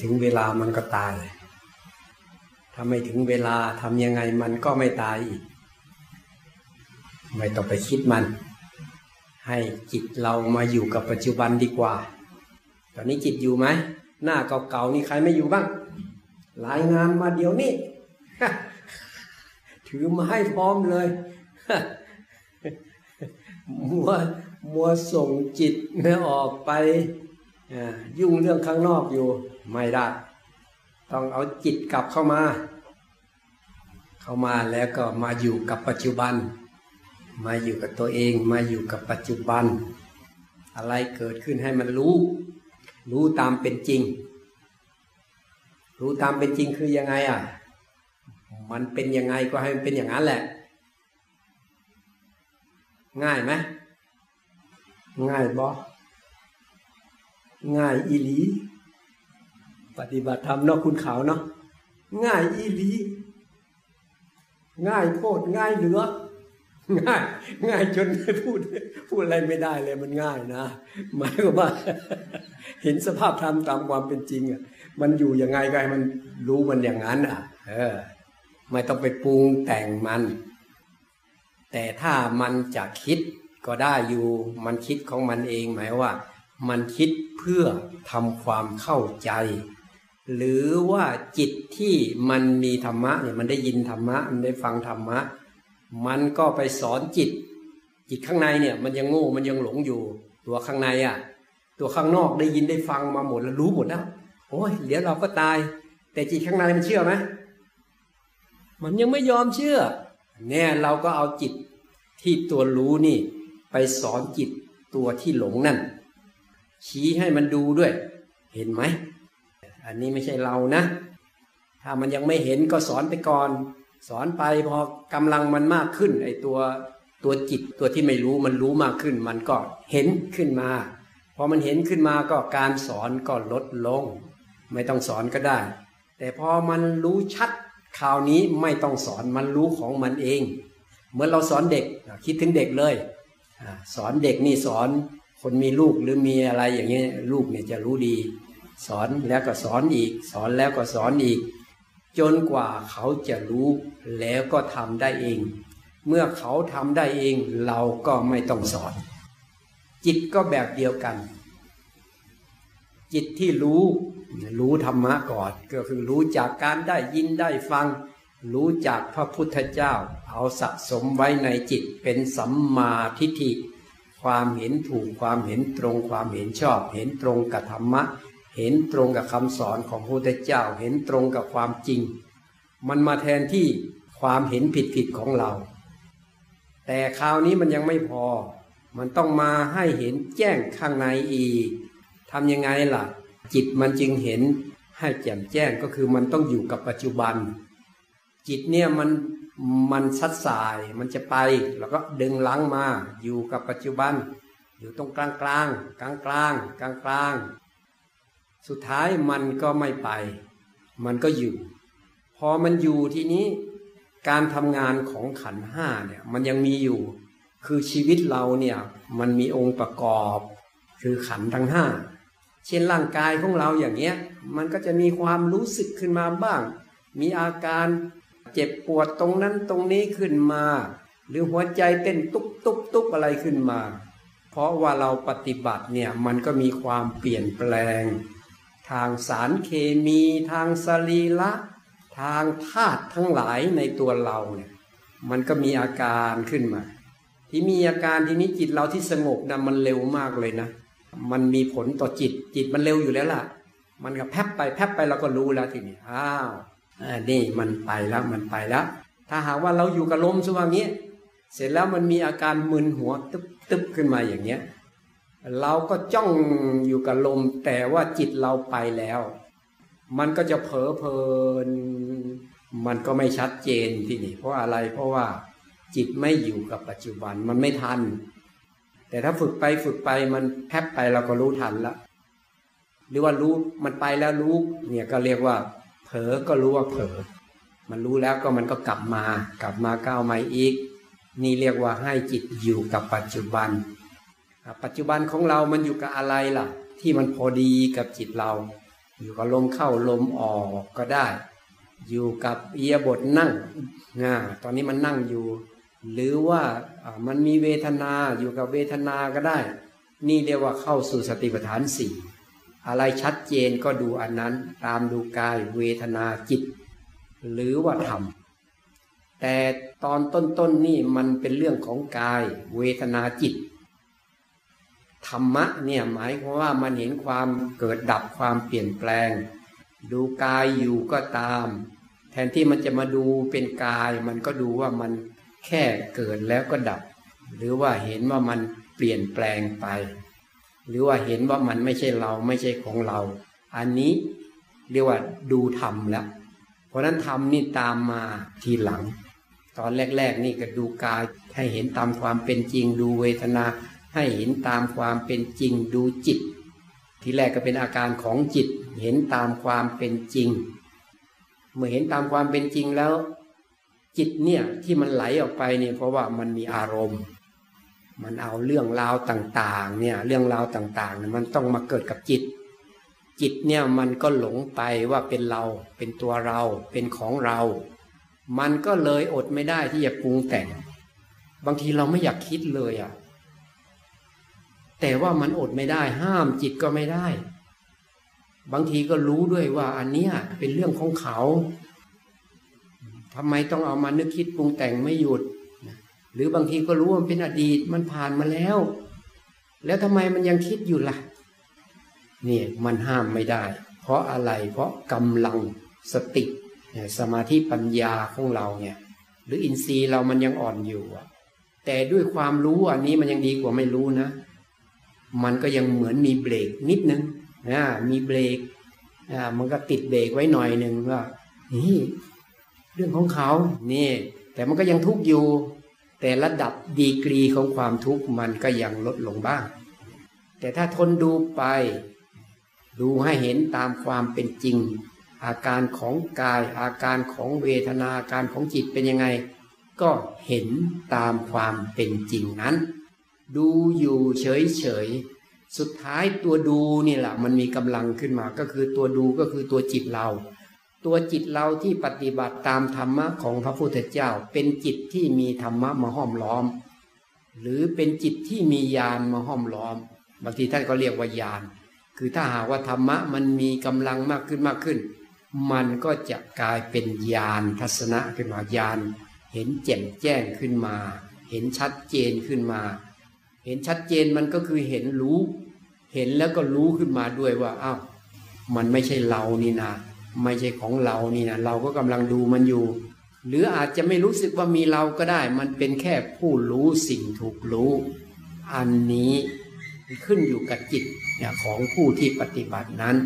ถึงเวลามันก็ตาย ถ้าไม่ถึงเวลาทำยังไงมันก็ไม่ตายอีก ไม่ต้องไปคิดมัน ให้จิตเรามาอยู่กับปัจจุบันดีกว่า ตอนนี้จิตอยู่ไหม หน้าเก่าๆนี่ใครไม่อยู่บ้าง รายงานมาเดี๋ยวนี้ ถือมาให้พร้อมเลยมัวมัวส่งจิตเนี่ยออกไปยุ่งเรื่องข้างนอกอยู่ ไม่ได้ ต้องเอาจิตกลับเข้ามา เข้ามาแล้วก็มาอยู่กับปัจจุบัน มาอยู่กับตัวเองมาอยู่กับปัจจุบัน อะไรเกิดขึ้นให้มันรู้ รู้ตามเป็นจริง รู้ตามเป็นจริงคือยังไงอะ มันเป็นยังไงก็ให้มันเป็นอย่างนั้นแหละ ง่ายไหมง่ายบอง่ายอีหลี ปฏิบัติธรรมนอกคุณเขาเนาะง่ายอีหลีง่ายโคตรง่ายเหลือง่าย ง่ายจนพูด พูดอะไรไม่ได้เลยมันง่ายนะหมายความว่า เห็นสภาพธรรมตามความเป็นจริงอะ มันอยู่ยังไงก็ให้มันรู้มันอย่างนั้นอะ เออ ไม่ต้องไปปรุงแต่งมัน แต่ถ้ามันจะคิดก็ได้อยู่ มันคิดของมันเองหมายว่า มันคิดเพื่อทำความเข้าใจ หรือว่าจิตที่มันมีธรรมะเนี่ยมันได้ยินธรรมะ มันได้ฟังธรรมะ มันก็ไปสอนจิต จิตข้างในเนี่ย มันยังโง่มันยังหลงอยู่ ตัวข้างในอะ ตัวข้างนอกได้ยินได้ฟังมาหมดแล้วรู้หมดแล้วโอ้ยเดี๋ยวเราก็ตาย แต่จิตข้างในมันเชื่อไหมมันยังไม่ยอมเชื่อเนี่ยเราก็เอาจิตที่ตัวรู้นี่ ไปสอนจิตตัวที่หลงนั่นชี้ให้มันดูด้วย เห็นไหม อันนี้ไม่ใช่เรานะ ถ้ามันยังไม่เห็นก็สอนไปก่อน สอนไปพอกำลังมันมากขึ้นไอตัวตัวจิตตัวที่ไม่รู้มันรู้มากขึ้น มันก็เห็นขึ้นมา พอมันเห็นขึ้นมาก็การสอนก็ลดลง ไม่ต้องสอนก็ได้ แต่พอมันรู้ชัดคราวนี้ไม่ต้องสอนมันรู้ของมันเอง เหมื่อเราสอนเด็กคิดถึงเด็กเลยสอนเด็กนี่สอนคนมีลูกหรือมีอะไรอย่างนี้ลูกเนี่ยจะรู้ดี สอนแล้วก็สอนอีก สอนแล้วก็สอนอีก จนกว่าเขาจะรู้แล้วก็ทำได้เอง เมื่อเขาทำได้เองเราก็ไม่ต้องสอน จิตก็แบบเดียวกัน จิตที่รู้รู้ธรรมะก่อนก็คือรู้จากการได้ยินได้ฟัง รู้จากพระพุทธเจ้า เอาสะสมไว้ในจิตเป็นสัมมาทิฏฐิความเห็นถูกความเห็นตรงความเห็นชอบ เห็นตรงกับธรรมะ เห็นตรงกับคำสอนของพระพุทธเจ้า เห็นตรงกับความจริง มันมาแทนที่ความเห็นผิดผิดของเรา แต่คราวนี้มันยังไม่พอ มันต้องมาให้เห็นแจ้งข้างในอีกทำยังไงล่ะ จิตมันจึงเห็นให้แจ่มแจ้งก็คือมันต้องอยู่กับปัจจุบัน จิตเนี่ยมันมันซัดสายมันจะไป แล้วก็ดึงลังมา อยู่กับปัจจุบัน อยู่ตรงกลางกลางกลางกลางกลางกลาง สุดท้ายมันก็ไม่ไป มันก็อยู่ พอมันอยู่ทีนี้การทำงานของขันห้าเนี่ย มันยังมีอยู่ คือชีวิตเราเนี่ย มันมีองค์ประกอบ คือขันทั้งห้าเช่นร่างกายของเราอย่างเงี้ย มันก็จะมีความรู้สึกขึ้นมาบ้าง มีอาการเจ็บปวดตรงนั้นตรงนี้ขึ้นมา หรือหัวใจเต้นตุกตุกตุกอะไรขึ้นมา เพราะว่าเราปฏิบัติเนี่ย มันก็มีความเปลี่ยนแปลง ทางสารเคมี ทางสรีละทางธาตุทั้งหลายในตัวเราเนี่ยมันก็มีอาการขึ้นมา ที่มีอาการทีนี้จิตเราที่สงบนะมันเร็วมากเลยนะ มันมีผลต่อจิต จิตมันเร็วอยู่แล้วล่ะ มันก็แพบไปแพบไปเราก็รู้แล้วทีนี้อ้าวนี่มันไปแล้วมันไปแล้ว ถ้าหากว่าเราอยู่กับลมสว่างนี้ เสร็จแล้วมันมีอาการมึนหัวตึ๊บตึ๊บขึ้นมาอย่างเงี้ย เราก็จ้องอยู่กับลมแต่ว่าจิตเราไปแล้ว มันก็จะเผลอเพลิน มันก็ไม่ชัดเจนที่นี่ เพราะอะไรเพราะว่าจิตไม่อยู่กับปัจจุบันมันไม่ทัน แต่ถ้าฝึกไปฝึกไปมันแพบไปเราก็รู้ทันละหรือว่ารู้มันไปแล้วรู้เนี่ยก็เรียกว่า เผลอก็รู้ว่าเผลอมันรู้แล้วก็มันก็กลับมากลับมาก้าวใหม่อีก นี่เรียกว่าให้จิตอยู่กับปัจจุบัน ปัจจุบันของเรามันอยู่กับอะไรล่ะ ที่มันพอดีกับจิตเรา อยู่กับลมเข้าลมออกก็ได้ อยู่กับเอียบทนั่งนะตอนนี้มันนั่งอยู่ หรือว่ามันมีเวทนาอยู่กับเวทนาก็ได้ นี่เรียกว่าเข้าสู่สติปัฏฐานสี่อะไรชัดเจนก็ดูอันนั้นตามดูกายเวทนาจิต หรือว่าธรรมแต่ตอนต้นๆนนี่มันเป็นเรื่องของกาย เวทนาจิต ธรรมะเนี่ยหมายความว่ามันเห็นความเกิดดับความเปลี่ยนแปลง ดูกายอยู่ก็ตาม แทนที่มันจะมาดูเป็นกาย มันก็ดูว่ามันแค่เกิดแล้วก็ดับ หรือว่าเห็นว่ามันเปลี่ยนแปลงไป หรือว่าเห็นว่ามันไม่ใช่เราไม่ใช่ของเรา อันนี้เรียกว่าดูธรรมแล้ว เพราะนั้นธรรมนี่ตามมาทีหลัง ตอนแรก ๆ นี่ก็ดูกายให้เห็นตามความเป็นจริงดูเวทนา ให้เห็นตามความเป็นจริงดูจิต ที่แรกก็เป็นอาการของจิต เห็นตามความเป็นจริง เมื่อเห็นตามความเป็นจริงแล้ว จิตเนี่ยที่มันไหลออกไปเนี่ยเพราะว่ามันมีอารมณ์ มันเอาเรื่องราวต่างๆเนี่ยเรื่องราวต่างๆเนี่ยมันต้องมาเกิดกับจิต จิตเนี่ยมันก็หลงไปว่าเป็นเราเป็นตัวเราเป็นของเรา มันก็เลยอดไม่ได้ที่จะปรุงแต่ง บางทีเราไม่อยากคิดเลยอะ่ะ แต่ว่ามันอดไม่ได้ ห้ามจิตก็ไม่ได้ บางทีก็รู้ด้วยว่าอันเนี้ยเป็นเรื่องของเขาทำไมต้องเอามานึกคิดปรุงแต่งไม่หยุด หรือบางทีก็รู้ว่าเป็นอดีตมันผ่านมาแล้ว แล้วทำไมมันยังคิดอยู่ละ่ะนี่มันห้ามไม่ได้ เพราะอะไรเพราะกำลังสติสมาธิปัญญาของเราเนี่ยหรืออินทรีย์เรามันยังอ่อนอยู่แต่ด้วยความรู้อันนี้มันยังดีกว่าไม่รู้นะ มันก็ยังเหมือนมีเบรกนิดนึงนะมีเบรกอ่ามันก็ติดเบรกไว้หน่อยหนึ่งว่านี่เรื่องของเขานี่ แต่มันก็ยังทุกข์อยู่ แต่ระดับดีกรีของความทุกข์มันก็ยังลดลงบ้าง แต่ถ้าทนดูไป ดูให้เห็นตามความเป็นจริง อาการของกาย อาการของเวทนาอาการของจิตเป็นยังไง ก็เห็นตามความเป็นจริงนั้น ดูอยู่เฉยๆสุดท้ายตัวดูนี่แหละมันมีกำลังขึ้นมาก็คือตัวดูก็คือตัวจิตเรา ตัวจิตเราที่ปฏิบัติตามธรรมะของพระพุทธเจ้า เป็นจิตที่มีธรรมะมาห้อมล้อม หรือเป็นจิตที่มีญาณมาห้อมล้อม บางทีท่านก็เรียกว่าญาณคือถ้าหากว่าธรรมะมันมีกำลังมากขึ้นมากขึ้น มันก็จะกลายเป็นญาณทัศนะขึ้นมาญาณเห็นแจ่มแจ้งขึ้นมา เห็นชัดเจนขึ้นมา เห็นชัดเจนมันก็คือเห็นรู้ เห็นแล้วก็รู้ขึ้นมาด้วยว่าอ้าวมันไม่ใช่เรานี่นาไม่ใช่ของเรานี่นะเราก็กำลังดูมันอยู่ หรืออาจจะไม่รู้สึกว่ามีเราก็ได้ มันเป็นแค่ผู้รู้สิ่งถูกรู้ อันนี้ขึ้นอยู่กับจิตของผู้ที่ปฏิบัตินั้น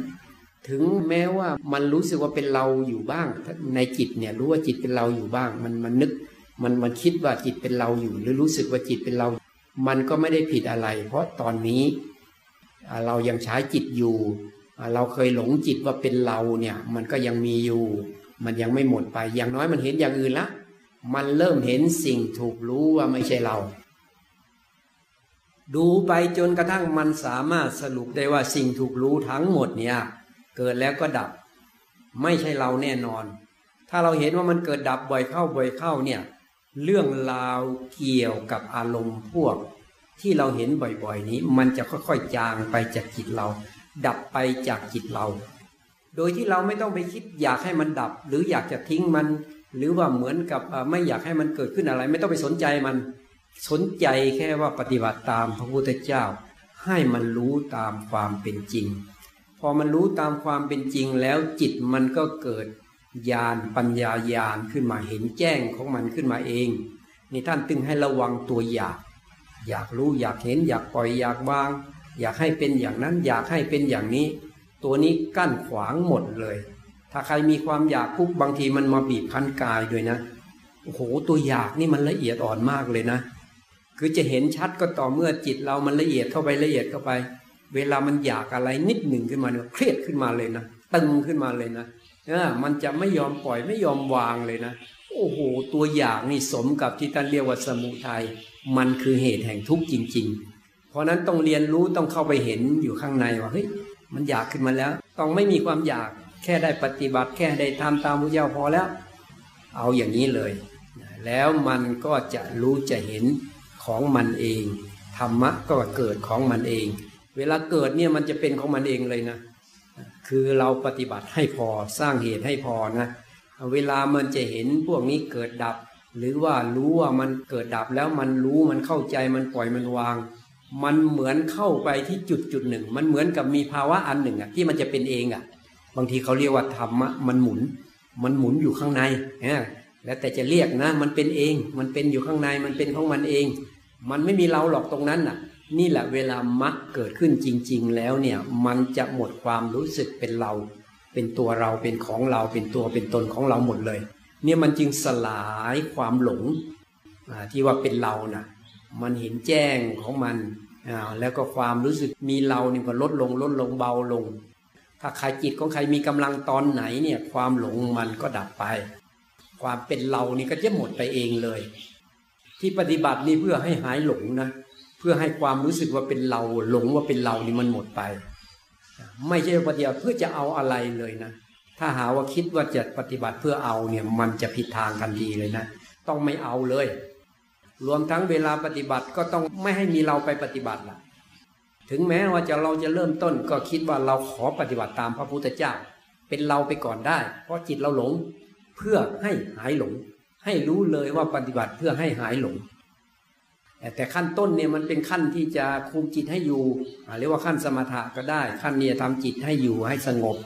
ถึงแม้ว่ามันรู้สึกว่าเป็นเราอยู่บ้าง ในจิตเนี่ยรู้ว่าจิตเป็นเราอยู่บ้าง มันมันนึก มันมันคิดว่าจิตเป็นเราอยู่ หรือรู้สึกว่าจิตเป็นเรา มันก็ไม่ได้ผิดอะไร เพราะตอนนี้เรายังใช้จิตอยู่ เราเคยหลงจิตว่าเป็นเราเนี่ย มันก็ยังมีอยู่ มันยังไม่หมดไป อย่างน้อยมันเห็นอย่างอื่นละ มันเริ่มเห็นสิ่งถูกรู้ว่าไม่ใช่เรา ดูไปจนกระทั่งมันสามารถสรุปได้ว่าสิ่งถูกรู้ทั้งหมดเนี่ย เกิดแล้วก็ดับ ไม่ใช่เราแน่นอน ถ้าเราเห็นว่ามันเกิดดับบ่อยเข้าบ่อยเข้าเนี่ย เรื่องราวเกี่ยวกับอารมณ์พวก ที่เราเห็นบ่อยๆนี้ มันจะค่อยๆจางไปจากจิตเรา ดับไปจากจิตเรา โดยที่เราไม่ต้องไปคิดอยากให้มันดับ หรืออยากจะทิ้งมัน หรือว่าเหมือนกับไม่อยากให้มันเกิดขึ้นอะไร ไม่ต้องไปสนใจมัน สนใจแค่ว่าปฏิบัติตามพระพุทธเจ้า ให้มันรู้ตามความเป็นจริง พอมันรู้ตามความเป็นจริงแล้วจิตมันก็เกิด ญาณปัญญาญาณขึ้นมาเห็นแจ้งของมันขึ้นมาเองนี่ท่านตึงให้ระวังตัวอยาก อยากรู้อยากเห็นอยากปล่อยอยากวาง อยากให้เป็นอย่างนั้นอยากให้เป็นอย่างนี้ ตัวนี้กั้นขวางหมดเลย ถ้าใครมีความอยากปุ๊บบางทีมันมาบีบคั้นกายด้วยนะโอ้โหตัวอยากนี่มันละเอียดอ่อนมากเลยนะ คือจะเห็นชัดก็ต่อเมื่อจิตเรามันละเอียดเข้าไปละเอียดเข้าไป เวลามันอยากอะไรนิดหนึ่งขึ้นมาเนี่ยเครียดขึ้นมาเลยนะตึงขึ้นมาเลยนะ มันจะไม่ยอมปล่อยไม่ยอมวางเลยนะ โอ้โห ตัวอยากนี่สมกับที่ท่านเรียกว่าสมุทัยมันคือเหตุแห่งทุกข์จริง ๆ เพราะนั้นต้องเรียนรู้ต้องเข้าไปเห็นอยู่ข้างในว่าเฮ้ยมันอยากขึ้นมาแล้ว ต้องไม่มีความอยากแค่ได้ปฏิบัติแค่ได้ทำตามพระเจ้าพอแล้ว เอาอย่างนี้เลย แล้วมันก็จะรู้จะเห็นของมันเองธรรมะก็เกิดของมันเอง เวลาเกิดเนี่ยมันจะเป็นของมันเองเลยนะ คือเราปฏิบัติให้พอสร้างเหตุให้พอนะ เวลามันจะเห็นพวกนี้เกิดดับ หรือว่ารู้ว่ามันเกิดดับแล้วมันรู้มันเข้าใจมันปล่อยมันวาง มันเหมือนเข้าไปที่จุดจุดหนึ่ง มันเหมือนกับมีภาวะอันหนึ่งอะที่มันจะเป็นเองอะ บางทีเขาเรียกว่าธรรมะมันหมุน มันหมุนอยู่ข้างในนี่ยแล้วแต่จะเรียกนะ มันเป็นเอง มันเป็นอยู่ข้างในมันเป็นของมันเอง มันไม่มีเราหรอกตรงนั้นน่ะ นี่แหละเวลามรรคเกิดขึ้นจริง ๆ แล้วเนี่ยมันจะหมดความรู้สึกเป็นเรา เป็นตัวเราเป็นของเราเป็นตัวเป็นตนของเราหมดเลย เนี่ยมันจึงสลายความหลงที่ว่าเป็นเรานะ่ะมันเห็นแจ้งของมันแล้วก็ความรู้สึกมีเราเนี่ยก็ลดลงลดลงเบาลง ถ้าใครจิตของใครมีกำลังตอนไหนเนี่ยความหลงมันก็ดับไป ความเป็นเรานี่ก็จะหมดไปเองเลย ที่ปฏิบัตินี่เพื่อให้หายหลงนะ เพื่อให้ความรู้สึกว่าเป็นเราหลงว่าเป็นเรานี่มันหมดไป ไม่ใช่ปฏิบัติเพื่อจะเอาอะไรเลยนะ ถ้าหาว่าคิดว่าจะปฏิบัติเพื่อเอาเนี่ยมันจะผิดทางทันทีเลยนะ ต้องไม่เอาเลย รวมทั้งเวลาปฏิบัติก็ต้องไม่ให้มีเราไปปฏิบัติล่ะ ถึงแม้ว่าจะเราจะเริ่มต้นก็คิดว่าเราขอปฏิบัติตามพระพุทธเจ้า เป็นเราไปก่อนได้ เพราะจิตเราหลง เพื่อให้หายหลง ให้รู้เลยว่าปฏิบัติเพื่อให้หายหลง แต่ขั้นต้นเนี่ยมันเป็นขั้นที่จะคุมจิตให้อยู่เรียกว่าขั้นสมถะก็ได้ ขั้นเนี่ยทำจิตให้อยู่ให้สงบ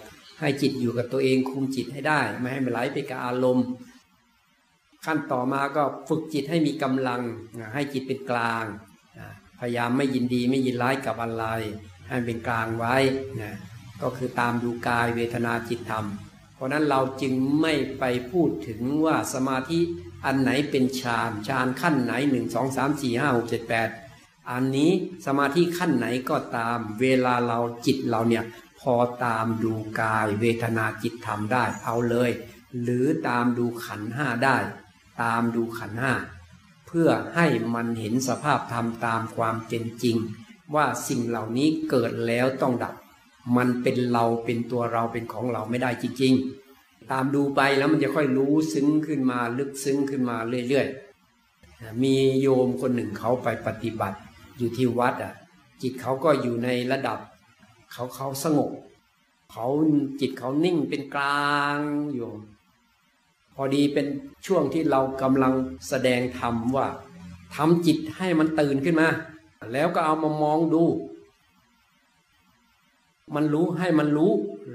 ให้จิตอยู่กับตัวเองคุมจิตให้ได้ ไม่ให้มันไหลไปกับอารมณ์ ขั้นต่อมาก็ฝึกจิตให้มีกำลังให้จิตเป็นกลางพยายามไม่ยินดีไม่ยินร้ายกับอะไรให้เป็นกลางไว้นะก็คือตามดูกายเวทนาจิตธรรม เพราะนั้นเราจึงไม่ไปพูดถึงว่าสมาธิ อันไหนเป็นฌานฌานขั้นไหนหนึ่งสองสามสี่ห้าหกเจ็ดแปดอันนี้สมาธิขั้นไหนก็ตาม เวลาเราจิตเราเนี่ยพอตามดูกายเวทนาจิตธรรมได้ เอาเลย หรือตามดูขันห้าได้ ตามดูขันห้าเพื่อให้มันเห็นสภาพธรรมตามความเป็นจริง ว่าสิ่งเหล่านี้เกิดแล้วต้องดับ มันเป็นเราเป็นตัวเราเป็นของเราไม่ได้จริง ๆ ตามดูไปแล้วมันจะค่อยรู้ซึ้งขึ้นมาลึกซึ้งขึ้นมาเรื่อยๆ มีโยมคนหนึ่งเขาไปปฏิบัติอยู่ที่วัดอะ จิตเขาก็อยู่ในระดับ เขาเขาสงบเขาจิตเขานิ่งเป็นกลางอยู่ พอดีเป็นช่วงที่เรากำลังแสดงธรรมว่าทำจิตให้มันตื่นขึ้นมา แล้วก็เอามามองดู มันรู้ให้มันรู้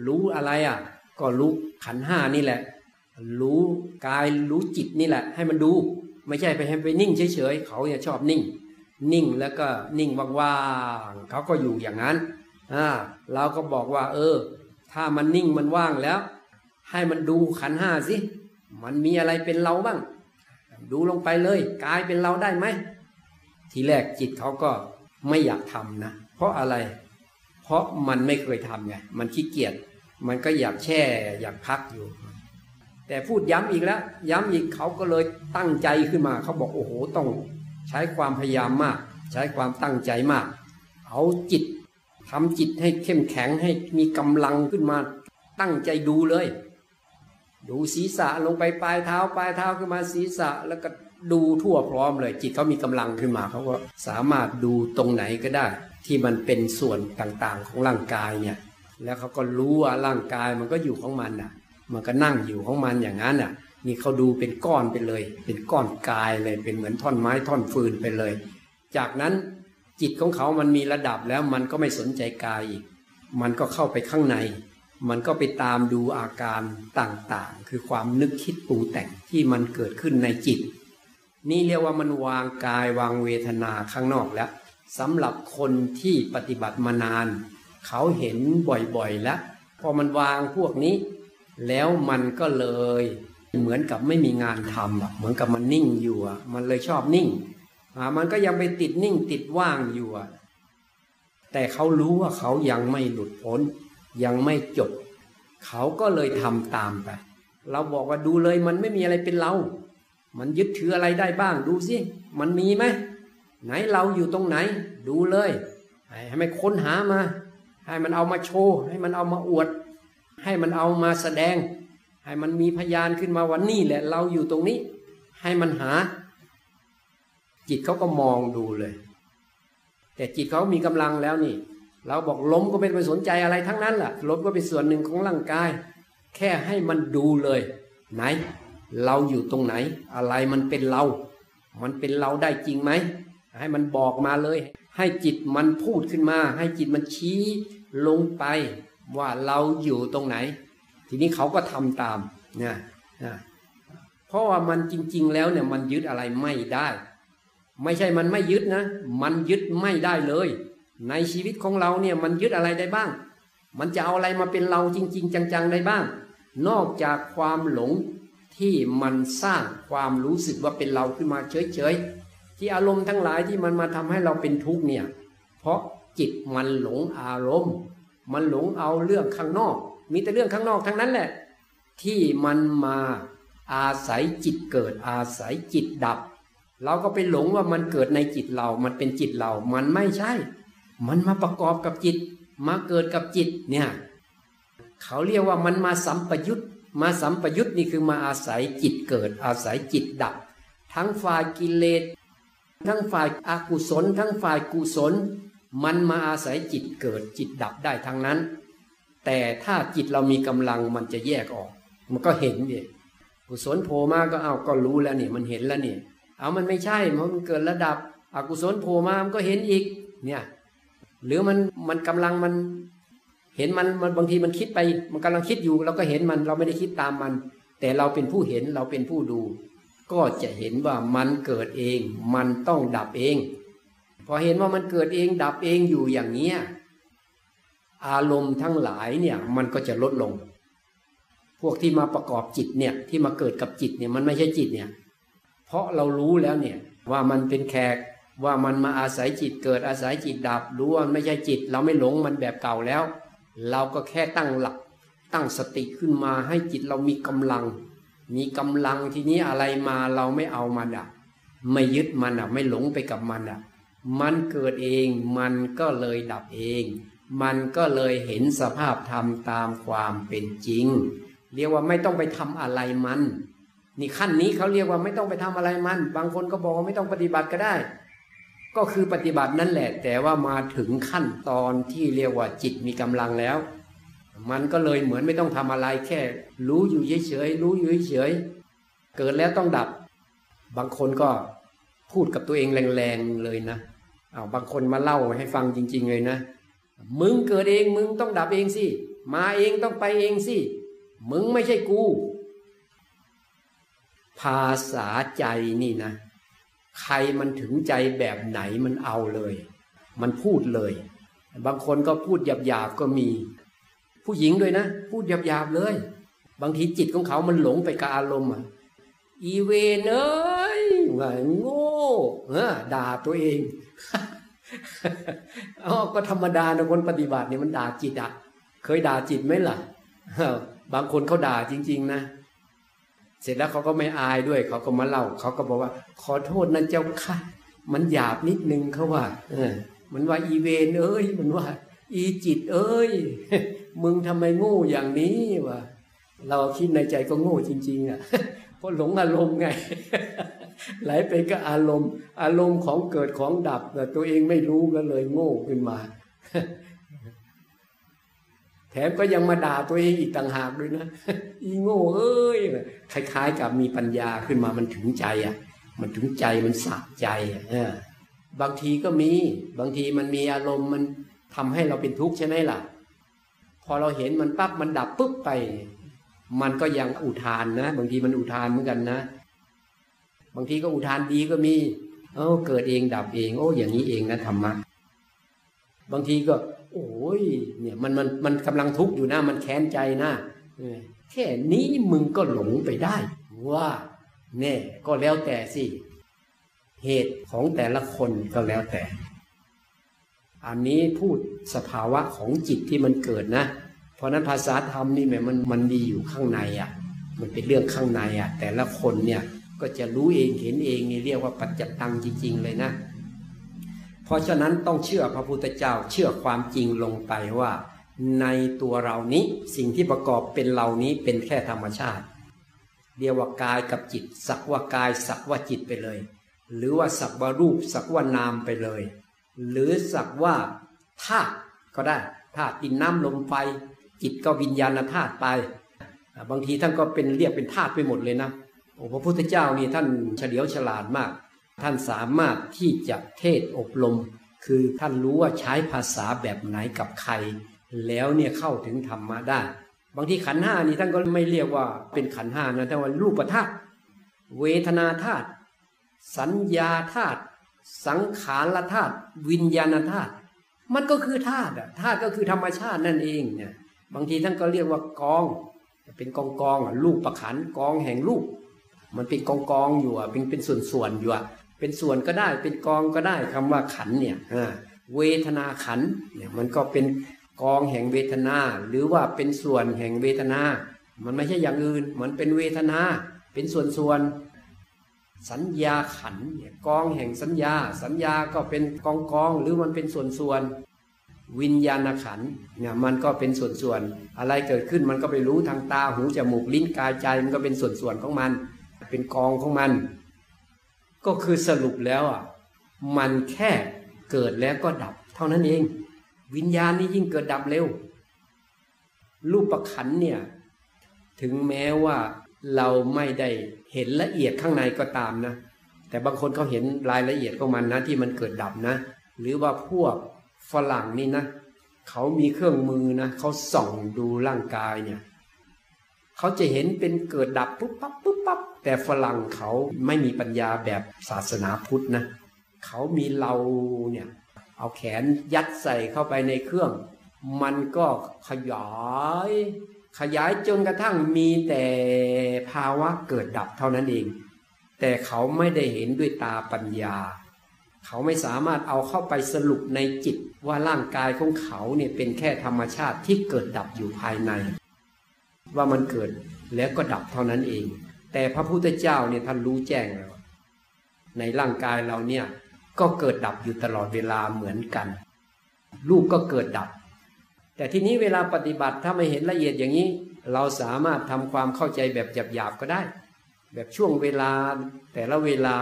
รู้อะไรอะ ก็รู้ ขันห้านี่แหละ รู้กายรู้จิตนี่แหละ ให้มันดู ไม่ใช่ไปให้ไปนิ่งเฉยๆเขาเนี่ยชอบนิ่ง นิ่งแล้วก็นิ่งว่างๆเขาก็อยู่อย่างนั้นอ่าเราก็บอกว่า เออ ถ้ามันนิ่งมันว่างแล้ว ให้มันดูขันห้าสิมันมีอะไรเป็นเราบ้าง ดูลงไปเลยกายเป็นเราได้ไหมทีแรกจิตเขาก็ไม่อยากทำนะ เพราะอะไร เพราะมันไม่เคยทำไงมันขี้เกียจ มันก็อยากแช่อยากพักอยู่ แต่พูดย้ำอีกแล้ว ย้ำอีกเขาก็เลยตั้งใจขึ้นมา เขาบอกโอ้โหต้อง ใช้ความพยายามมาก ใช้ความตั้งใจมาก เอาจิตทำจิตให้เข้มแข็งให้มีกำลังขึ้นมา ตั้งใจดูเลย ดูศีรษะลงไปปลายเท้าปลายเท้าขึ้นมาศีรษะแล้วก็ดูทั่วพร้อมเลย จิตเขามีกำลังขึ้นมาเขาก็สามารถดูตรงไหนก็ได้ ที่มันเป็นส่วนต่างๆของร่างกายเนี่ย แล้วเขาก็รู้ว่าร่างกายมันก็อยู่ของมันน่ะ มันก็นั่งอยู่ของมันอย่างนั้นน่ะ นี่เขาดูเป็นก้อนไปเลย เป็นก้อนกายเลย เป็นเหมือนท่อนไม้ท่อนฟืนไปเลย จากนั้นจิตของเขามันมีระดับแล้วมันก็ไม่สนใจกายอีก มันก็เข้าไปข้างใน มันก็ไปตามดูอาการต่างๆ คือความนึกคิดปูแต่งที่มันเกิดขึ้นในจิต นี่เรียกว่ามันวางกายวางเวทนาข้างนอกแล้วสำหรับคนที่ปฏิบัติมานาน เขาเห็นบ่อยๆแล้วพอมันวางพวกนี้ แล้วมันก็เลยเหมือนกับไม่มีงานทำอะเหมือนกับมันนิ่งอยู่อะมันเลยชอบนิ่งอ่ามันก็ยังไปติดนิ่งติดว่างอยู่อะแต่เขารู้ว่าเขายังไม่หลุดพ้น ยังไม่จบ เขาก็เลยทำตามไป เราบอกว่าดูเลยมันไม่มีอะไรเป็นเรา มันยึดถืออะไรได้บ้างดูสิมันมีไหมไหนเราอยู่ตรงไหน ดูเลยให้ไม่ค้นหามา ให้มันเอามาโชว์ให้มันเอามาอวด ให้มันเอามาแสดง ให้มันมีพยานขึ้นมาวันนี้แหละเราอยู่ตรงนี้ ให้มันหา จิตเขาก็มองดูเลย แต่จิตเขามีกำลังแล้วนี่ เราบอกล้มก็ไม่ไปสนใจอะไรทั้งนั้นแหละล้มก็เป็นส่วนหนึ่งของร่างกาย แค่ให้มันดูเลย ไหน เราอยู่ตรงไหน อะไรมันเป็นเรา มันเป็นเราได้จริงไหมให้มันบอกมาเลย ให้จิตมันพูดขึ้นมา ให้จิตมันชี้ ลงไปว่าเราอยู่ตรงไหน ทีนี้เขาก็ทำตามเนี่ยนะเพราะว่ามันจริง ๆ แล้วเนี่ยมันยึดอะไรไม่ได้ ไม่ใช่มันไม่ยึดนะ มันยึดไม่ได้เลย ในชีวิตของเราเนี่ยมันยึดอะไรได้บ้าง มันจะเอาอะไรมาเป็นเราจริง ๆ จังๆได้บ้าง นอกจากความหลงที่มันสร้างความรู้สึกว่าเป็นเราขึ้นมาเฉยๆที่อารมณ์ทั้งหลายที่มันมาทำให้เราเป็นทุกข์เนี่ย เพราะ จิตมันหลงอารมณ์ มันหลงเอาเรื่องข้างนอก มีแต่เรื่องข้างนอกทั้งนั้นแหละ ที่มันมาอาศัยจิตเกิด อาศัยจิตดับ เราก็ไปหลงว่ามันเกิดในจิตเรา มันเป็นจิตเรา มันไม่ใช่ มันมาประกอบกับจิต มาเกิดกับจิตเนี่ยเขาเรียกว่ามันมาสัมปยุตมาสัมปยุตนี่คือมาอาศัยจิตเกิด อาศัยจิตดับ ทั้งฝ่ายกิเลสทั้งฝ่ายอากุศล ทั้งฝ่ายกุศล มันมาอาศัยจิตเกิดจิตดับได้ทั้งนั้น แต่ถ้าจิตเรามีกำลังมันจะแยกออก มันก็เห็นดิกุศลโผล่มาก็เอาก็รู้แล้วนี่มันเห็นแล้วนี่เอามันไม่ใช่เพราะมันเกิดระดับอกุศลโผล่มามันก็เห็นอีกเนี่ยหรือมันมันกำลังมันเห็นมันมันบางทีมันคิดไป มันกำลังคิดอยู่เราก็เห็นมันเราไม่ได้คิดตามมัน แต่เราเป็นผู้เห็นเราเป็นผู้ดู ก็จะเห็นว่ามันเกิดเอง มันต้องดับเอง พอเห็นว่ามันเกิดเองดับเองอยู่อย่างเนี้ยอารมณ์ทั้งหลายเนี่ย มันก็จะลดลง พวกที่มาประกอบจิตเนี่ย ที่มาเกิดกับจิตเนี่ยมันไม่ใช่จิตเนี่ย เพราะเรารู้แล้วเนี่ย ว่ามันเป็นแขกว่ามันมาอาศัยจิตเกิดอาศัยจิตดับรู้ว่าไม่ใช่จิต เราไม่หลงมันแบบเก่าแล้ว เราก็แค่ตั้งหลัก ตั้งสติขึ้นมาให้จิตเรามีกำลัง มีกำลังทีนี้อะไรมาเราไม่เอามันอะ ไม่ยึดมันอะ ไม่หลงไปกับมันอะ มันเกิดเอง มันก็เลยดับเอง มันก็เลยเห็นสภาพธรรมตามความเป็นจริง เรียกว่าไม่ต้องไปทำอะไรมัน นี่ขั้นนี้เขาเรียกว่าไม่ต้องไปทำอะไรมัน บางคนก็บอกว่าไม่ต้องปฏิบัติก็ได้ ก็คือปฏิบัตินั่นแหละ แต่ว่ามาถึงขั้นตอนที่เรียกว่าจิตมีกำลังแล้ว มันก็เลยเหมือนไม่ต้องทำอะไรแค่ รู้อยู่เฉยๆรู้อยู่เฉยๆเกิดแล้วต้องดับ บางคนก็พูดกับตัวเองแรงๆเลยนะ เอาบางคนมาเล่าให้ฟังจริง ๆ เลยนะ มึงเกิดเองมึงต้องดับเองสิ มาเองต้องไปเองสิ มึงไม่ใช่กู ภาษาใจนี่นะ ใครมันถึงใจแบบไหนมันเอาเลย มันพูดเลย บางคนก็พูดหยาบๆก็มี ผู้หญิงด้วยนะ พูดหยาบๆเลย บางทีจิตของเขามันหลงไปกับอารมณ์อะอีเวนเอ้ยว่าโง่ เออด่าตัวเองอ๋อก็ธรรมดานะคนปฏิบัติเนี่ยมันด่าจิตอะ เคยด่าจิตไหมล่ะบางคนเขาด่าจริง ๆ นะเสร็จแล้วเขาก็ไม่อายด้วย เขาก็มาเล่า เขาก็บอกว่า ขอโทษนะเจ้าค่ะ มันหยาบนิดนึงเขาว่า เออ มันว่าอีเวนเอ้ย มันว่า อีจิต เอ้ย มึงทำไมโง่อย่างนี้วะเราคิดในใจก็โง่จริง ๆ อะเพราะหลงอารมณ์ไง ไหลไปก็อารมณ์ อารมณ์ของเกิดของดับแต่ตัวเองไม่รู้ก็เลยโง่ขึ้นมา แถมก็ยังมาด่าตัวเองอีกต่างหากด้วยนะอีโง่เอ้ยคล้าย ๆ กับมีปัญญาขึ้นมามันถึงใจอะ มันถึงใจมันสะใจอะบางทีก็มี บางทีมันมีอารมณ์มันทำให้เราเป็นทุกข์ใช่ไหมล่ะ พอเราเห็นมันปั๊บมันดับปุ๊บไป มันก็ยังอุทานนะ บางทีมันอุทานเหมือนกันนะ บางทีก็อุทานดีก็มี เออเกิดเองดับเอง โอ้ อย่างนี้เองนะธรรมะบางทีก็ โอ้ยเนี่ยมันมันมันกำลังทุกข์อยู่นะมันแค้นใจนะแค่นี้มึงก็หลงไปได้ ว่าแน่ก็แล้วแต่สิเหตุของแต่ละคนก็แล้วแต่ อันนี้พูดสภาวะของจิตที่มันเกิดนะ เพราะนั้นภาษาธรรมนี่แหมมันมันดีอยู่ข้างในอะ มันเป็นเรื่องข้างในอะ แต่ละคนเนี่ย ก็จะรู้เองเห็นเองนี่เรียกว่าปัจจตังจริง ๆ เลยนะ เพราะฉะนั้นต้องเชื่อพระพุทธเจ้าเชื่อความจริงลงไปว่า ในตัวเรานี้สิ่งที่ประกอบเป็นเรานี้เป็นแค่ธรรมชาติ เรียกว่ากายกับจิต สักว่ากายสักว่าจิตไปเลย หรือว่าสักว่ารูป สักว่านามไปเลย หรือสักว่าธาตุก็ได้ธาตุดินน้ำลมไฟจิตก็วิญญาณธาตุไป บางทีท่านก็เป็นเรียกเป็นธาตุไปหมดเลยนะ โอ้พระพุทธเจ้านี่ท่านเฉลียวฉลาดมาก ท่านสามารถที่จะเทศอบรม คือท่านรู้ว่าใช้ภาษาแบบไหนกับใคร แล้วเนี่ยเข้าถึงธรรมะได้ บางทีขันห้านี่ท่านก็ไม่เรียกว่าเป็นขันห้านะแต่ว่ารูปธาตุเวทนาธาตุสัญญาธาตุสังขารธาตุวิญญาณธาตุมันก็คือธาตุธาตุก็คือธรรมชาตินั่นเองเนี่ยบางทีท่านก็เรียกว่ากอง เป็นกองกองลูกประขันกองแห่งลูก มันเป็นกองกองอยู่อะเป็นเป็นส่วนส่วนอยู่อะเป็นส่วนก็ได้เป็นกองก็ได้คำว่าขันเนี่ยเวทนาขันเนี่ยมันก็เป็นกองแห่งเวทนา หรือว่าเป็นส่วนแห่งเวทนา มันไม่ใช่อย่างอื่นมันเป็นเวทนา เป็นส่วนส่วนสัญญาขันเนี่ยกองแห่งสัญญา สัญญาก็เป็นกองกองหรือมันเป็นส่วนส่วนวิญญาณขันเนี่ยมันก็เป็นส่วนส่วนอะไรเกิดขึ้นมันก็ไปรู้ทางตาหูจมูกลิ้นกายใจมันก็เป็นส่วนส่วนของมัน เป็นกองของมัน ก็คือสรุปแล้วอะมันแค่เกิดแล้วก็ดับ เท่านั้นเอง วิญญาณนี่ยิ่งเกิดดับเร็ว รูปประขันเนี่ยถึงแม้ว่าเราไม่ได้เห็นละเอียดข้างในก็ตามนะ แต่บางคนเขาเห็นรายละเอียดของมันนะที่มันเกิดดับนะ หรือว่าพวกฝรั่งนี่นะเขามีเครื่องมือนะเขาส่องดูร่างกายเนี่ย เขาจะเห็นเป็นเกิดดับปุ๊บปั๊บปุ๊บปั๊บแต่ฝรั่งเขาไม่มีปัญญาแบบศาสนาพุทธนะเขามีเราเนี่ยเอาแขนยัดใส่เข้าไปในเครื่อง มันก็ขยายขยายจนกระทั่งมีแต่ภาวะเกิดดับเท่านั้นเอง แต่เขาไม่ได้เห็นด้วยตาปัญญา เขาไม่สามารถเอาเข้าไปสรุปในจิตว่าร่างกายของเขาเนี่ยเป็นแค่ธรรมชาติที่เกิดดับอยู่ภายใน ว่ามันเกิดแล้วก็ดับเท่านั้นเอง แต่พระพุทธเจ้าเนี่ยท่านรู้แจ้งแล้วในร่างกายเราเนี่ยก็เกิดดับอยู่ตลอดเวลาเหมือนกันลูกก็เกิดดับ แต่ทีนี้เวลาปฏิบัติถ้าไม่เห็นละเอียดอย่างนี้ เราสามารถทำความเข้าใจแบบหยาบๆก็ได้ แบบช่วงเวลาแต่ละเวลา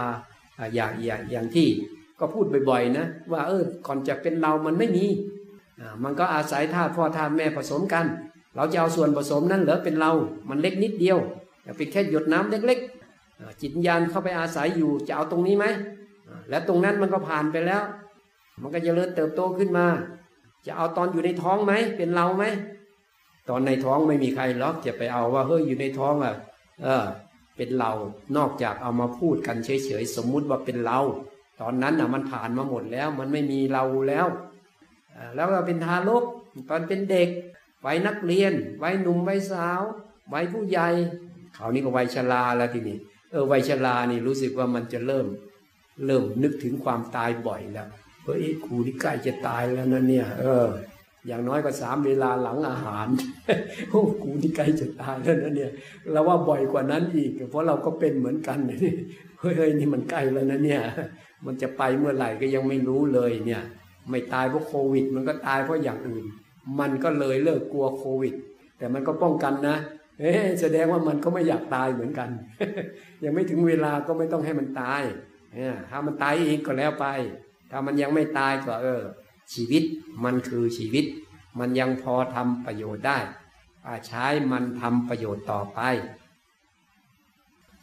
อย่างอย่างอย่างที่ก็พูดบ่อยๆนะว่าเออก่อนจะเป็นเรามันไม่มีมันก็อาศัยธาตุพ่อธาตุแม่ผสมกัน เราจะเอาส่วนผสมนั้นเหรอเป็นเรา มันเล็กนิดเดียวเป็นแค่หยดน้ำเล็กๆ จิตญาณเข้าไปอาศัยอยู่จะเอาตรงนี้ไหม แล้วตรงนั้นมันก็ผ่านไปแล้ว มันก็จะเริ่มเติบโตขึ้นมา จะเอาตอนอยู่ในท้องไหม เป็นเราไหม ตอนในท้องไม่มีใครล็อกจะไปเอาว่าเฮ้ยอยู่ในท้องอะ เออ เป็นเรา นอกจากเอามาพูดกันเฉยๆ สมมุติว่าเป็นเรา ตอนนั้นอะมันผ่านมาหมดแล้ว มันไม่มีเราแล้ว แล้วเราเป็นทารก ตอนเป็นเด็ก วัยนักเรียน วัยหนุ่มวัยสาว วัยผู้ใหญ่คราวนี้ก็วัยชราแล้วทีนี้เออวัยชรานี่รู้สึกว่ามันจะเริ่ม เริ่มนึกถึงความตายบ่อยแล้วเฮ้ยกูนี่ใกล้จะตายแล้วนะเนี่ย เออ อย่างน้อยก็สามเวลาหลังอาหารโอ้กูนี่ใกล้จะตายแล้วนะเนี่ยเราว่าบ่อยกว่านั้นอีก เพราะเราก็เป็นเหมือนกันนี่เฮ้ยนี่มันใกล้แล้วนะเนี่ย มันจะไปเมื่อไหร่ก็ยังไม่รู้เลยเนี่ย ไม่ตายเพราะโควิด มันก็ตายเพราะอย่างอื่น มันก็เลยเลิกกลัวโควิด แต่มันก็ป้องกันนะเอ๊แสดงว่ามันก็ไม่อยากตายเหมือนกัน ยังไม่ถึงเวลาก็ไม่ต้องให้มันตายถ้ามันตายองก็แล้วไป ถ้ามันยังไม่ตายก็เออ ชีวิตมันคือชีวิต มันยังพอทำประโยชน์ได้ใช้มันทำประโยชน์ต่อไป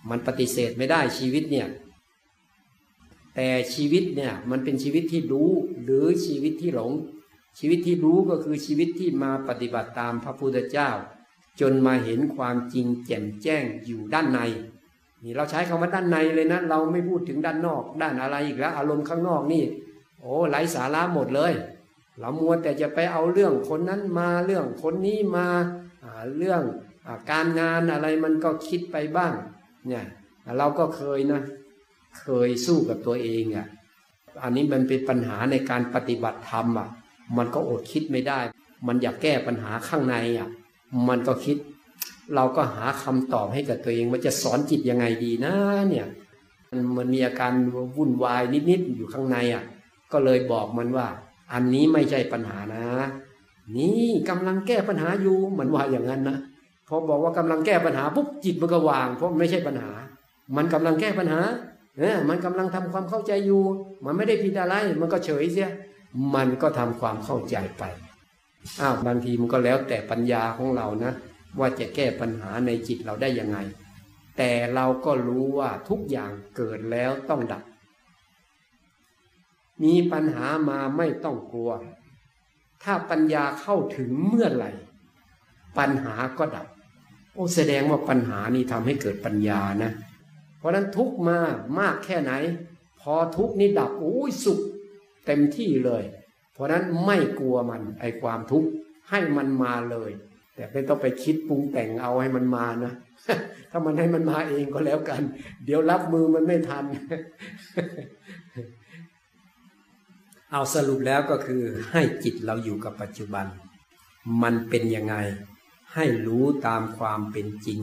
มันปฏิเสธไม่ได้ชีวิตเนี่ย แต่ชีวิตเนี่ยมันเป็นชีวิตที่รู้หรือชีวิตที่หลง ชีวิตที่รู้ก็คือชีวิตที่มาปฏิบัติตามพระพุทธเจ้า จนมาเห็นความจริงแจ่มแจ้งอยู่ด้านใน นี่เราใช้คำว่าด้านในเลยนะเราไม่พูดถึงด้านนอก ด้านอะไรอีกแล้ว อารมณ์ข้างนอกนี่ โอ้ไร้สาระหมดเลย เรามัวแต่จะไปเอาเรื่องคนนั้นมาเรื่องคนนี้มาเรื่องการงานอะไรมันก็คิดไปบ้าง เนี่ยเราก็เคยนะ เคยสู้กับตัวเองอะ อันนี้มันเป็นปัญหาในการปฏิบัติธรรมอะ มันก็อดคิดไม่ได้ มันอยากแก้ปัญหาข้างในอะ มันก็คิด เราก็หาคำตอบให้กับตัวเองว่าจะสอนจิตยังไงดีนะเนี่ยมันมีอาการวุ่นวายนิดๆอยู่ข้างในอะ ก็เลยบอกมันว่า อันนี้ไม่ใช่ปัญหานะ นี่กำลังแก้ปัญหาอยู่มันว่าอย่างนั้นนะพอบอกว่ากำลังแก้ปัญหาปุ๊บจิตมันก็วาง เพราะไม่ใช่ปัญหา มันกำลังแก้ปัญหาเนี่ยมันกำลังทำความเข้าใจอยู่ มันไม่ได้ผิดอะไร มันก็เฉยเสีย มันก็ทำความเข้าใจไปอ้าวบางทีมันก็แล้วแต่ปัญญาของเรานะ ว่าจะแก้ปัญหาในจิตเราได้ยังไง แต่เราก็รู้ว่าทุกอย่างเกิดแล้วต้องดับ มีปัญหามาไม่ต้องกลัว ถ้าปัญญาเข้าถึงเมื่อไหร่ ปัญหาก็ดับ โอ้แสดงว่าปัญหานี้ทำให้เกิดปัญญานะ เพราะนั้นทุกมามากแค่ไหน พอทุกนี้ดับโอ้ยสุข เต็มที่เลย เพราะนั้นไม่กลัวมันไอความทุกข์ให้มันมาเลย แต่ไม่ต้องไปคิดปรุงแต่งเอาให้มันมานะถ้ามันให้มันมาเองก็แล้วกัน เดี๋ยวรับมือมันไม่ทัน เอาสรุปแล้วก็คือให้จิตเราอยู่กับปัจจุบัน มันเป็นยังไง ให้รู้ตามความเป็นจริง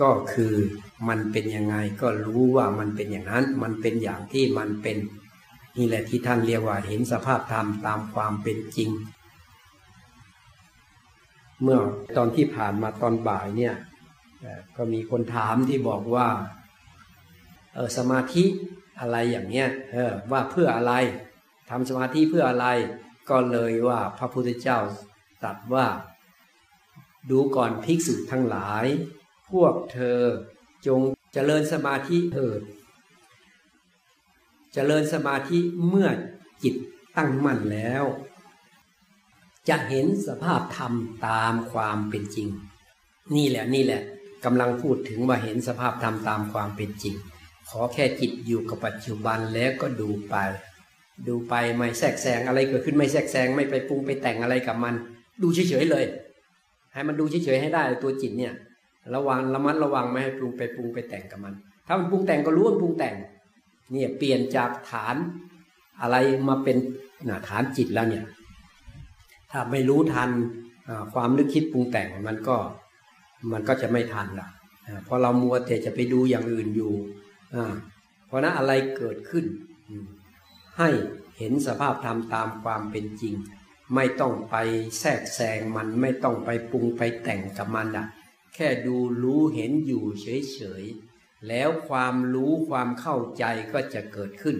ก็คือมันเป็นยังไงก็รู้ว่ามันเป็นอย่างนั้น มันเป็นอย่างที่มันเป็น นี่แหละที่ท่านเรียกว่าเห็นสภาพธรรมตามความเป็นจริง เมื่อตอนที่ผ่านมาตอนบ่ายเนี่ยก็มีคนถามที่บอกว่าเออสมาธิอะไรอย่างเนี้ยเออว่าเพื่ออะไรทำสมาธิเพื่ออะไร ก็เลยว่าพระพุทธเจ้าตรัสว่า ดูก่อนภิกษุทั้งหลาย พวกเธอจงเจริญสมาธิเถิด เจริญสมาธิเมื่อจิตตั้งมั่นแล้ว จะเห็นสภาพธรรมตามความเป็นจริง นี่แหละนี่แหละกำลังพูดถึงว่าเห็นสภาพธรรมตามความเป็นจริง ขอแค่จิตอยู่กับปัจจุบันแล้วก็ดูไป ดูไปไม่แทรกแซงอะไรเกิดขึ้นไม่แทรกแซงไม่ไปปรุงไปแต่งอะไรกับมัน ดูเฉยๆเลย ให้มันดูเฉยๆให้ได้ตัวจิตเนี่ย ระวังระมัดระวังไม่ให้ปรุงไปปรุงไปแต่งกับมัน ถ้ามันปรุงแต่งก็รู้ว่าปรุงแต่ง เนี่ยเปลี่ยนจากฐานอะไรมาเป็นฐานจิตแล้วเนี่ย ถ้าไม่รู้ทันความนึกคิดปรุงแต่งมันก็มันก็จะไม่ทันละเพราะเรามัวแต่จะไปดูอย่างอื่นอยู่เพราะนั้นอะไรเกิดขึ้น ให้เห็นสภาพธรรมตามความเป็นจริง ไม่ต้องไปแทรกแซงมันไม่ต้องไปปรุงไปแต่งกับมันอะแค่ดูรู้เห็นอยู่เฉยๆ แล้วความรู้ความเข้าใจก็จะเกิดขึ้น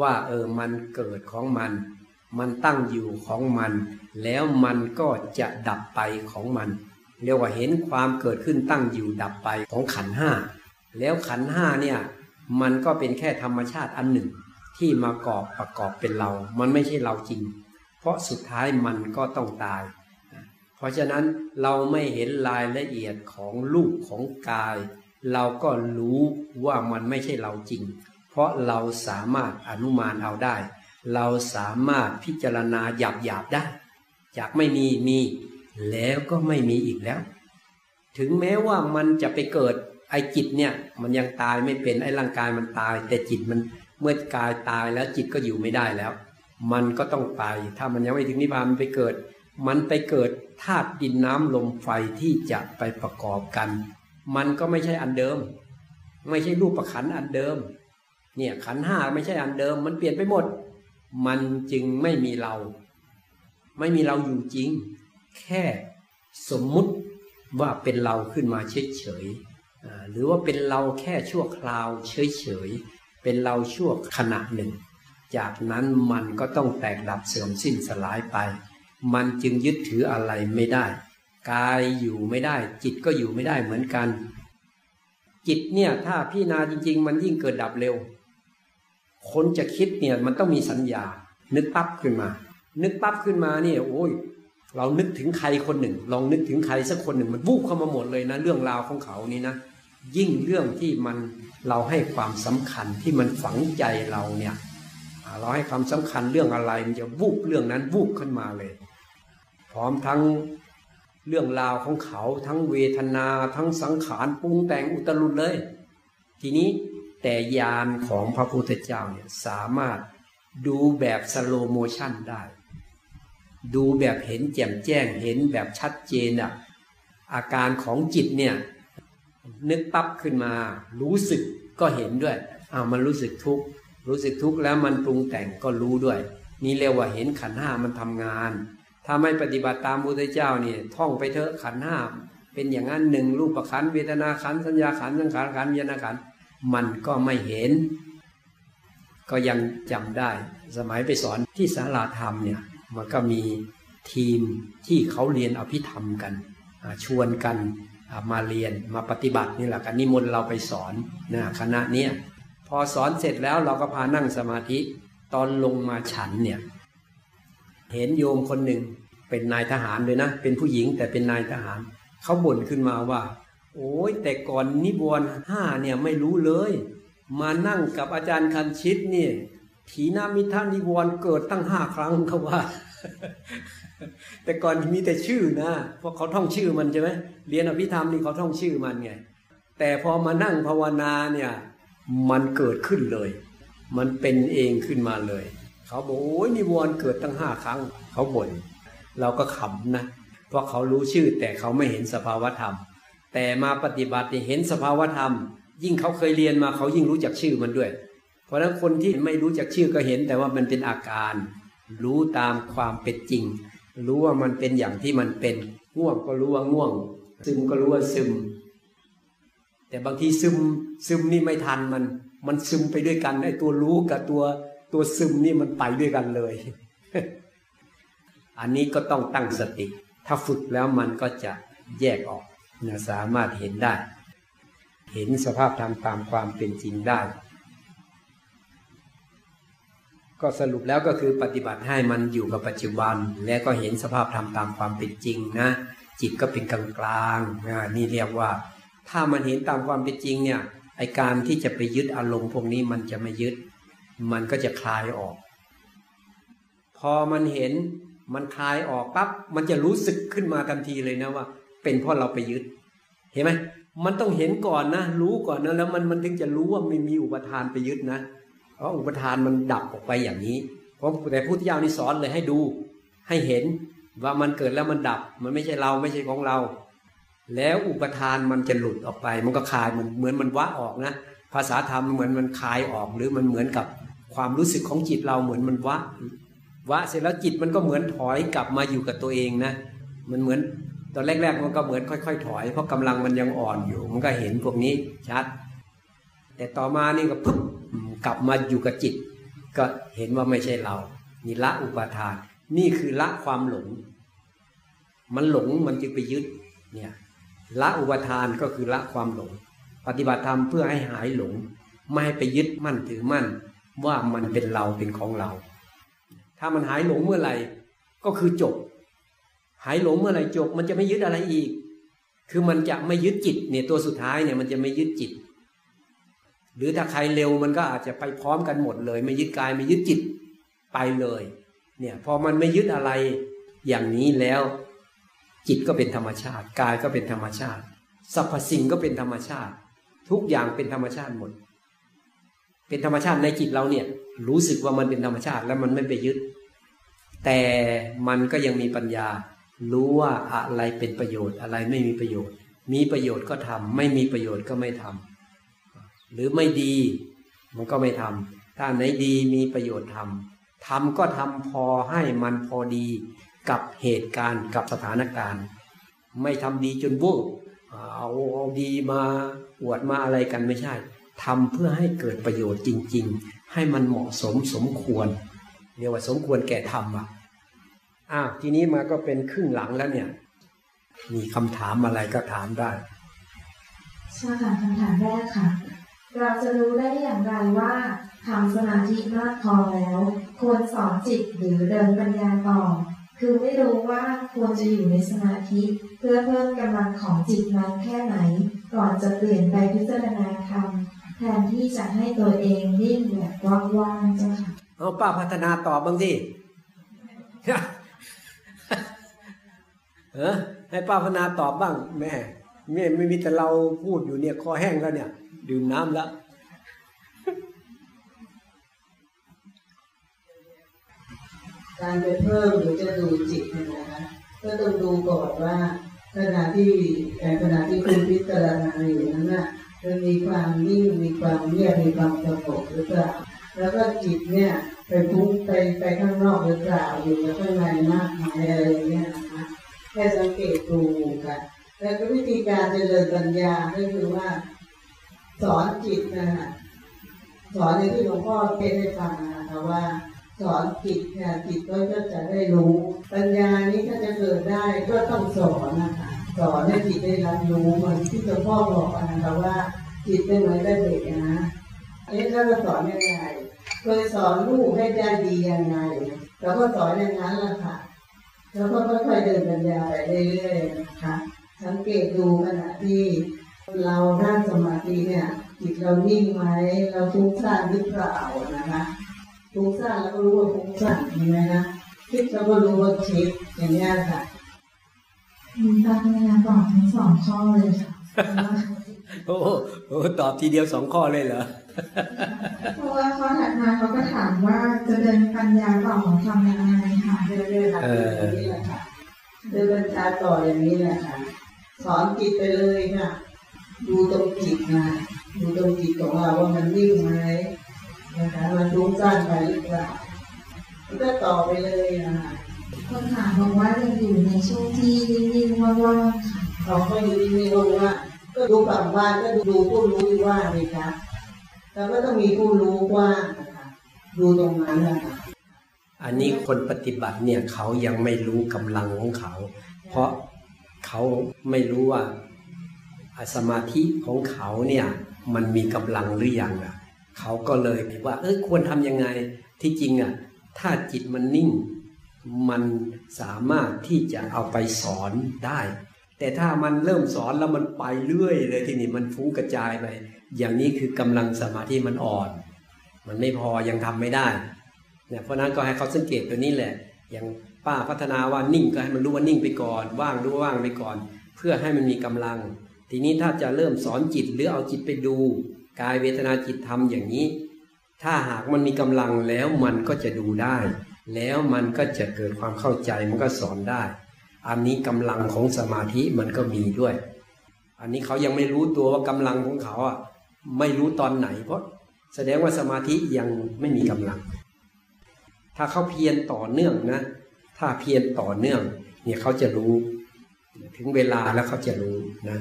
ว่าเออมันเกิดของมัน มันตั้งอยู่ของมัน แล้วมันก็จะดับไปของมัน เรียกว่าเห็นความเกิดขึ้นตั้งอยู่ดับไปของขันห้าแล้วขันห้าเนี่ยมันก็เป็นแค่ธรรมชาติอันหนึ่ง ที่มากอบประกอบเป็นเรา มันไม่ใช่เราจริง เพราะสุดท้ายมันก็ต้องตาย เพราะฉะนั้นเราไม่เห็นรายละเอียดของรูปของกาย เราก็รู้ว่ามันไม่ใช่เราจริง เพราะเราสามารถอนุมานเอาได้ เราสามารถพิจารณาหยาบหยาบได้ จากไม่มีมีแล้วก็ไม่มีอีกแล้ว ถึงแม้ว่ามันจะไปเกิดไอจิตเนี่ย มันยังตายไม่เป็นไอร่างกายมันตาย แต่จิตมันเมื่อกายตายแล้วจิตก็อยู่ไม่ได้แล้ว มันก็ต้องไป ถ้ามันยังไม่ถึงนิพพานมันไปเกิด มันไปเกิดธาตุดินน้ำลมไฟที่จะไปประกอบกัน มันก็ไม่ใช่อันเดิม ไม่ใช่รูปประขันอันเดิม เนี่ยขันห้าไม่ใช่อันเดิม มันเปลี่ยนไปหมด มันจึงไม่มีเรา ไม่มีเราอยู่จริง แค่สมมุติว่าเป็นเราขึ้นมาเฉยๆหรือว่าเป็นเราแค่ชั่วคราวเฉยเป็นเราชั่วขณะหนึ่ง จากนั้นมันก็ต้องแตกดับเสื่อมสิ้นสลายไป มันจึงยึดถืออะไรไม่ได้ กายอยู่ไม่ได้ จิตก็อยู่ไม่ได้เหมือนกัน จิตเนี่ย ถ้าพี่นาจริง ๆ มันยิ่งเกิดดับเร็ว คนจะคิดเนี่ยมันต้องมีสัญญา นึกปั๊บขึ้นมา นึกปั๊บขึ้นมาเนี่ย โอ้ย เรานึกถึงใครคนหนึ่ง ลองนึกถึงใครสักคนหนึ่งมันวูบเข้ามาหมดเลยนะ เรื่องราวของเขานี่นะยิ่งเรื่องที่มันเราให้ความสำคัญที่มันฝังใจเราเนี่ยเราให้ความสำคัญเรื่องอะไรมันจะวูบเรื่องนั้นวูบขึ้นมาเลย พร้อมทั้ง เรื่องราวของเขาทั้งเวทนา ทั้งสังขารปรุงแต่งอุตลุดเลย ทีนี้แต่ญาณของพระพุทธเจ้าเนี่ยสามารถดูแบบ slow motion ได้ ดูแบบเห็นแจ่มแจ้งเห็นแบบชัดเจนอะอาการของจิตเนี่ย นึกปั๊บขึ้นมา รู้สึกก็เห็นด้วยอ้าวมันรู้สึกทุกข์รู้สึกทุกข์แล้วมันปรุงแต่งก็รู้ด้วย นี่เรียกว่าเห็นขันห้ามันทำงาน ถ้าไม่ปฏิบัติตามพุทธเจ้าเนี่ยท่องไปเถอะขันห้าเป็นอย่างนั้นหนึ่งรูปขันเวทนาขันสัญญาขันสังขารขันวิญญาขันมันก็ไม่เห็น ก็ยังจำได้ สมัยไปสอนที่สาราธรรมเนี่ยมันก็มีทีมที่เขาเรียนอภิธรรมกันชวนกันมาเรียนมาปฏิบัตินี่แหละกันนิมนต์เราไปสอนนะคณะเนี้ยพอสอนเสร็จแล้วเราก็พานั่งสมาธิตอนลงมาฉันเนี่ย เห็นโยมคนหนึ่งเป็นนายทหารเลยนะ เป็นผู้หญิงแต่เป็นนายทหาร เขาบ่นขึ้นมาว่า โอ้ยแต่ก่อนนิวรณ์ห้าเนี่ยไม่รู้เลย มานั่งกับอาจารย์คันชิตเนี่ยถีนามิท่านิวรณ์เกิดตั้งห้าครั้งเขาว่า แต่ก่อนมีแต่ชื่อนะเพราะเขาท่องชื่อมันใช่ไหมเรียนอภิธรรมนี่เขาท่องชื่อมันไง แต่พอมานั่งภาวนาเนี่ย มันเกิดขึ้นเลย มันเป็นเองขึ้นมาเลย เขาบอกโอ้ยนิวรณ์เกิดตั้งห้าครั้ง เขาบ่นเราก็ขำนะเพราะเขารู้ชื่อแต่เขาไม่เห็นสภาวธรรม แต่มาปฏิบัติเห็นสภาวธรรม ยิ่งเขาเคยเรียนมาเขายิ่งรู้จักชื่อมันด้วย เพราะฉะนั้นคนที่ไม่รู้จักชื่อก็เห็นแต่ว่ามันเป็นอาการ รู้ตามความเป็นจริง รู้ว่ามันเป็นอย่างที่มันเป็นง่วงก็รู้ว่าง่วง ซึมก็รู้ว่าซึม แต่บางทีซึมซึมนี่ไม่ทันมัน มันซึมไปด้วยกันไอ้ตัวรู้กับตัว ตัวซึมนี่มันไปด้วยกันเลย อันนี้ก็ต้องตั้งสติ ถ้าฝึกแล้วมันก็จะแยกออกนะสามารถเห็นได้ เห็นสภาพธรรมตามความเป็นจริงได้ ก็สรุปแล้วก็คือปฏิบัติให้มันอยู่กับปัจจุบัน และก็เห็นสภาพธรรมตามความเป็นจริงนะจิตก็เป็นกลางกลางนี่เรียกว่า ถ้ามันเห็นตามความเป็นจริงเนี่ยไอการที่จะไปยึดอารมณ์พวกนี้มันจะไม่ยึด มันก็จะคลายออก พอมันเห็นมันคลายออกปั๊บมันจะรู้สึกขึ้นมาทันทีเลยนะว่า เป็นเพราะเราไปยึด เห็นไหมมันต้องเห็นก่อนนะ รู้ก่อนนะแล้วมันมันถึงจะรู้ว่าไม่มีอุปทานไปยึดนะเพราะอุปทานมันดับออกไปอย่างนี้ เพราะแต่พุทธเจ้านี่สอนเลยให้ดู ให้เห็นว่ามันเกิดแล้วมันดับ มันไม่ใช่เราไม่ใช่ของเรา แล้วอุปทานมันจะหลุดออกไป มันก็คลายมันเหมือนมันวะออกนะ ภาษาธรรมเหมือนมันคลายออกหรือมันเหมือนกับ ความรู้สึกของจิตเราเหมือนมันวะวะเสร็จแล้วจิตมันก็เหมือนถอยกลับมาอยู่กับตัวเองนะ มันเหมือนตอนแรก ๆ มันก็เหมือนค่อย ๆ ถอย เพราะกำลังมันยังอ่อนอยู่ มันก็เห็นพวกนี้ชัด แต่ต่อมานี่ก็ปุ๊บกลับมาอยู่กับจิต ก็เห็นว่าไม่ใช่เรา นี่ละอุปาทาน นี่คือละความหลง มันหลงมันจึงไปยึดเนี่ยละอุปาทานก็คือละความหลง ปฏิบัติธรรมเพื่อให้หายหลง ไม่ให้ไปยึดมั่นถือมั่น ว่ามันเป็นเราเป็นของเรา ถ้ามันหายหลงเมื่อไหร่ก็คือจบ หายหลงเมื่อไหร่จบ มันจะไม่ยึดอะไรอีก คือมันจะไม่ยึดจิตเนี่ยตัวสุดท้ายเนี่ยมันจะไม่ยึดจิต หรือถ้าใครเร็วมันก็อาจจะไปพร้อมกันหมดเลย ไม่ยึดกายไม่ยึดจิตไปเลย เนี่ยพอมันไม่ยึดอะไรอย่างนี้แล้ว จิตก็เป็นธรรมชาติ กายก็เป็นธรรมชาติสรรพสิ่งก็เป็นธรรมชาติ ทุกอย่างเป็นธรรมชาติหมด เป็นธรรมชาติในจิตเราเนี่ย รู้สึกว่ามันเป็นธรรมชาติแล้วมันไม่ไปยึด แต่มันก็ยังมีปัญญา รู้ว่าอะไรเป็นประโยชน์อะไรไม่มีประโยชน์ มีประโยชน์ก็ทำไม่มีประโยชน์ก็ไม่ทำหรือไม่ดี มันก็ไม่ทำถ้าไหนดีมีประโยชน์ทำทำก็ทำพอให้มันพอดีกับเหตุการณ์กับสถานการณ์ ไม่ทำดีจนวุ่เอาเอาดีมาอวดมาอะไรกันไม่ใช่ ทำเพื่อให้เกิดประโยชน์จริง ๆ ให้มันเหมาะสมสมควรเรียกว่าสมควรแก่ธรรมอะอ้าวทีนี้มาก็เป็นครึ่งหลังแล้วเนี่ย มีคำถามอะไรก็ถามได้ใช่ค่ะคำถามแรกค่ะ เราจะรู้ได้อย่างไรว่าทำสมาธิมากพอแล้ว ควรสอนจิตหรือเดินปัญญาต่อ คือไม่รู้ว่าควรจะอยู่ในสมาธิ เพื่อเพิ่มกำลังของจิตนั้นแค่ไหน ก่อนจะเปลี่ยนไปพิจารณาธรรม แทนที่จะให้ตัวเองนิ่งแบบว่างๆเจ้าค่ะเอาป้าพัฒนาตอบบางทีเออให้ป้าพัฒนาตอบบ้างแม่แม่ไม่มีแต่เราพูดอยู่เนี่ยคอแห้งแล้วเนี่ย ดื่มน้ำแล้วการไปเพิ่มหรือจะดูจิตนะคะก็ต้องดูก่อนว่าขณะที่ขณะที่คุณพิจารณาอยู่นั้นน่ะ มันมีความนิ่งมีความเงียบมีความสงบหรือเปล่าแล้วก็จิตเนี่ยไปพุ่งไปไปข้างนอกหรือเปล่าอยู่ข้างในมากมายอะไรเงี้ยนะคะแค่สังเกตดูกันแล้วก็วิธีการเจริญปัญญาก็คือว่า สอนจิตนะคะสอนในที่หลวงพ่อเทศให้ฟังนะคะว่า สอนจิตเนี่ยจิตก็จะได้รู้ ปัญญานี้ถ้าจะเกิดได้ก็ต้องสอนนะคะ สอนให้จิตได้รับรู้เหมือนที่หลวงพ่อบอกนะคะว่าจิตเป็นเหมือนเด็กนะเอันนี้เราจะสอนยังไงเคยสอนลูกให้ได้ดียังไงเราก็สอนอย่างนั้นละค่ะแล้วก็ค่อยๆเดินปัญญาไปเรื่อยๆนะคะสังเกตดูขณะที่เรานั่งสมาธิเนี่ยจิตเรานิ่งไหมเราฟุ้งซ่านหรือเปล่านะคะฟุ้งซ่านเราก็รู้ว่าฟุ้งซ่านใช่ไหมนะคิดเราก็รู้ว่าคิดอย่างนี้ค่ะ การพยายามตอบทั้งสองข้อเลยค่ะโอ้โหโอ้โหตอบทีเดียวสองข้อเลยเหรอเพราะว่าข้อถัดมาเขาก็ถามว่าจะเดินปัญญาต่อทำยังไงค่ะเรื่อยๆค่ะเอออย่างนี้แหละค่ะเดินปัญญาต่ออย่างนี้แหละค่ะ สอนจิตไปเลยค่ะ ดูตรงจิตนะดูตรงจิตของเราว่ามันนิ่งไหมนะคะมันฟุ้งซ่านไปหรือเปล่ามันก็ต่อไปเลยนะคะ คนถามบอกว่ายังอยู่ในช่วงที่นิ่งๆว่างๆค่ะเราก็อยู่นิ่งๆว่าก็ดูฝั่งว่าก็ดูผู้รู้ที่ว่างเลยค่ะแต่ก็ต้องมีผู้รู้ว้างนะคะดูตรงนั้นนะคะอันนี้คนปฏิบัติเนี่ยเขายังไม่รู้กำลังของเขา เพราะเขาไม่รู้ว่าสมาธิของเขาเนี่ยมันมีกำลังหรือยังอะเขาก็เลยว่า เออควรทำยังไงที่จริงอะถ้าจิตมันนิ่ง มันสามารถที่จะเอาไปสอนได้ แต่ถ้ามันเริ่มสอนแล้วมันไปเรื่อยเลยทีนี้มันฟุ้งกระจายไป อย่างนี้คือกำลังสมาธิมันอ่อน มันไม่พอยังทำไม่ได้เนี่ยเพราะนั้นก็ให้เขาสังเกตตัวนี้แหละ อย่างป้าพัฒนาว่านิ่งก็ให้มันรู้ว่านิ่งไปก่อน ว่างรู้ว่าว่างไปก่อน เพื่อให้มันมีกำลัง ทีนี้ถ้าจะเริ่มสอนจิตหรือเอาจิตไปดูกายเวทนาจิตทำอย่างนี้ ถ้าหากมันมีกำลังแล้วมันก็จะดูได้ แล้วมันก็จะเกิดความเข้าใจมันก็สอนได้ อันนี้กำลังของสมาธิมันก็มีด้วย อันนี้เขายังไม่รู้ตัวว่ากำลังของเขาอะไม่รู้ตอนไหน เพราะแสดงว่าสมาธิยังไม่มีกำลัง ถ้าเขาเพียรต่อเนื่องนะ ถ้าเพียรต่อเนื่อง เนี่ยเขาจะรู้ ถึงเวลาแล้วเขาจะรู้นะ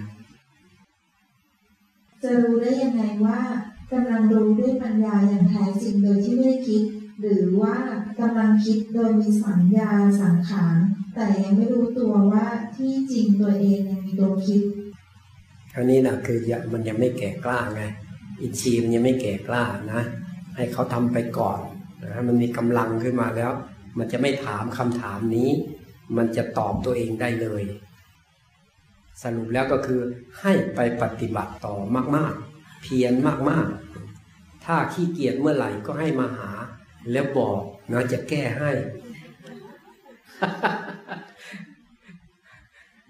จะรู้ได้ยังไงว่ากำลังรู้ด้วยปัญญาอย่างแท้จริงโดยที่ไม่ได้คิด หรือว่ากำลังคิดโดยมีสัญญาสังขารแต่ยังไม่รู้ตัวว่าที่จริงตัวเองยังมีตัวคิดคราวนี้นะคือมันยังไม่แก่กล้าไงอินทรีย์มันยังไม่แก่กล้านะ ให้เขาทำไปก่อนนะมันมีกำลังขึ้นมาแล้ว มันจะไม่ถามคำถามนี้ มันจะตอบตัวเองได้เลย สรุปแล้วก็คือให้ไปปฏิบัติต่อมาก ๆ เพียรมาก ๆ ถ้าขี้เกียจเมื่อไหร่ก็ให้มาหา แล้วบอกนะจะแก้ให้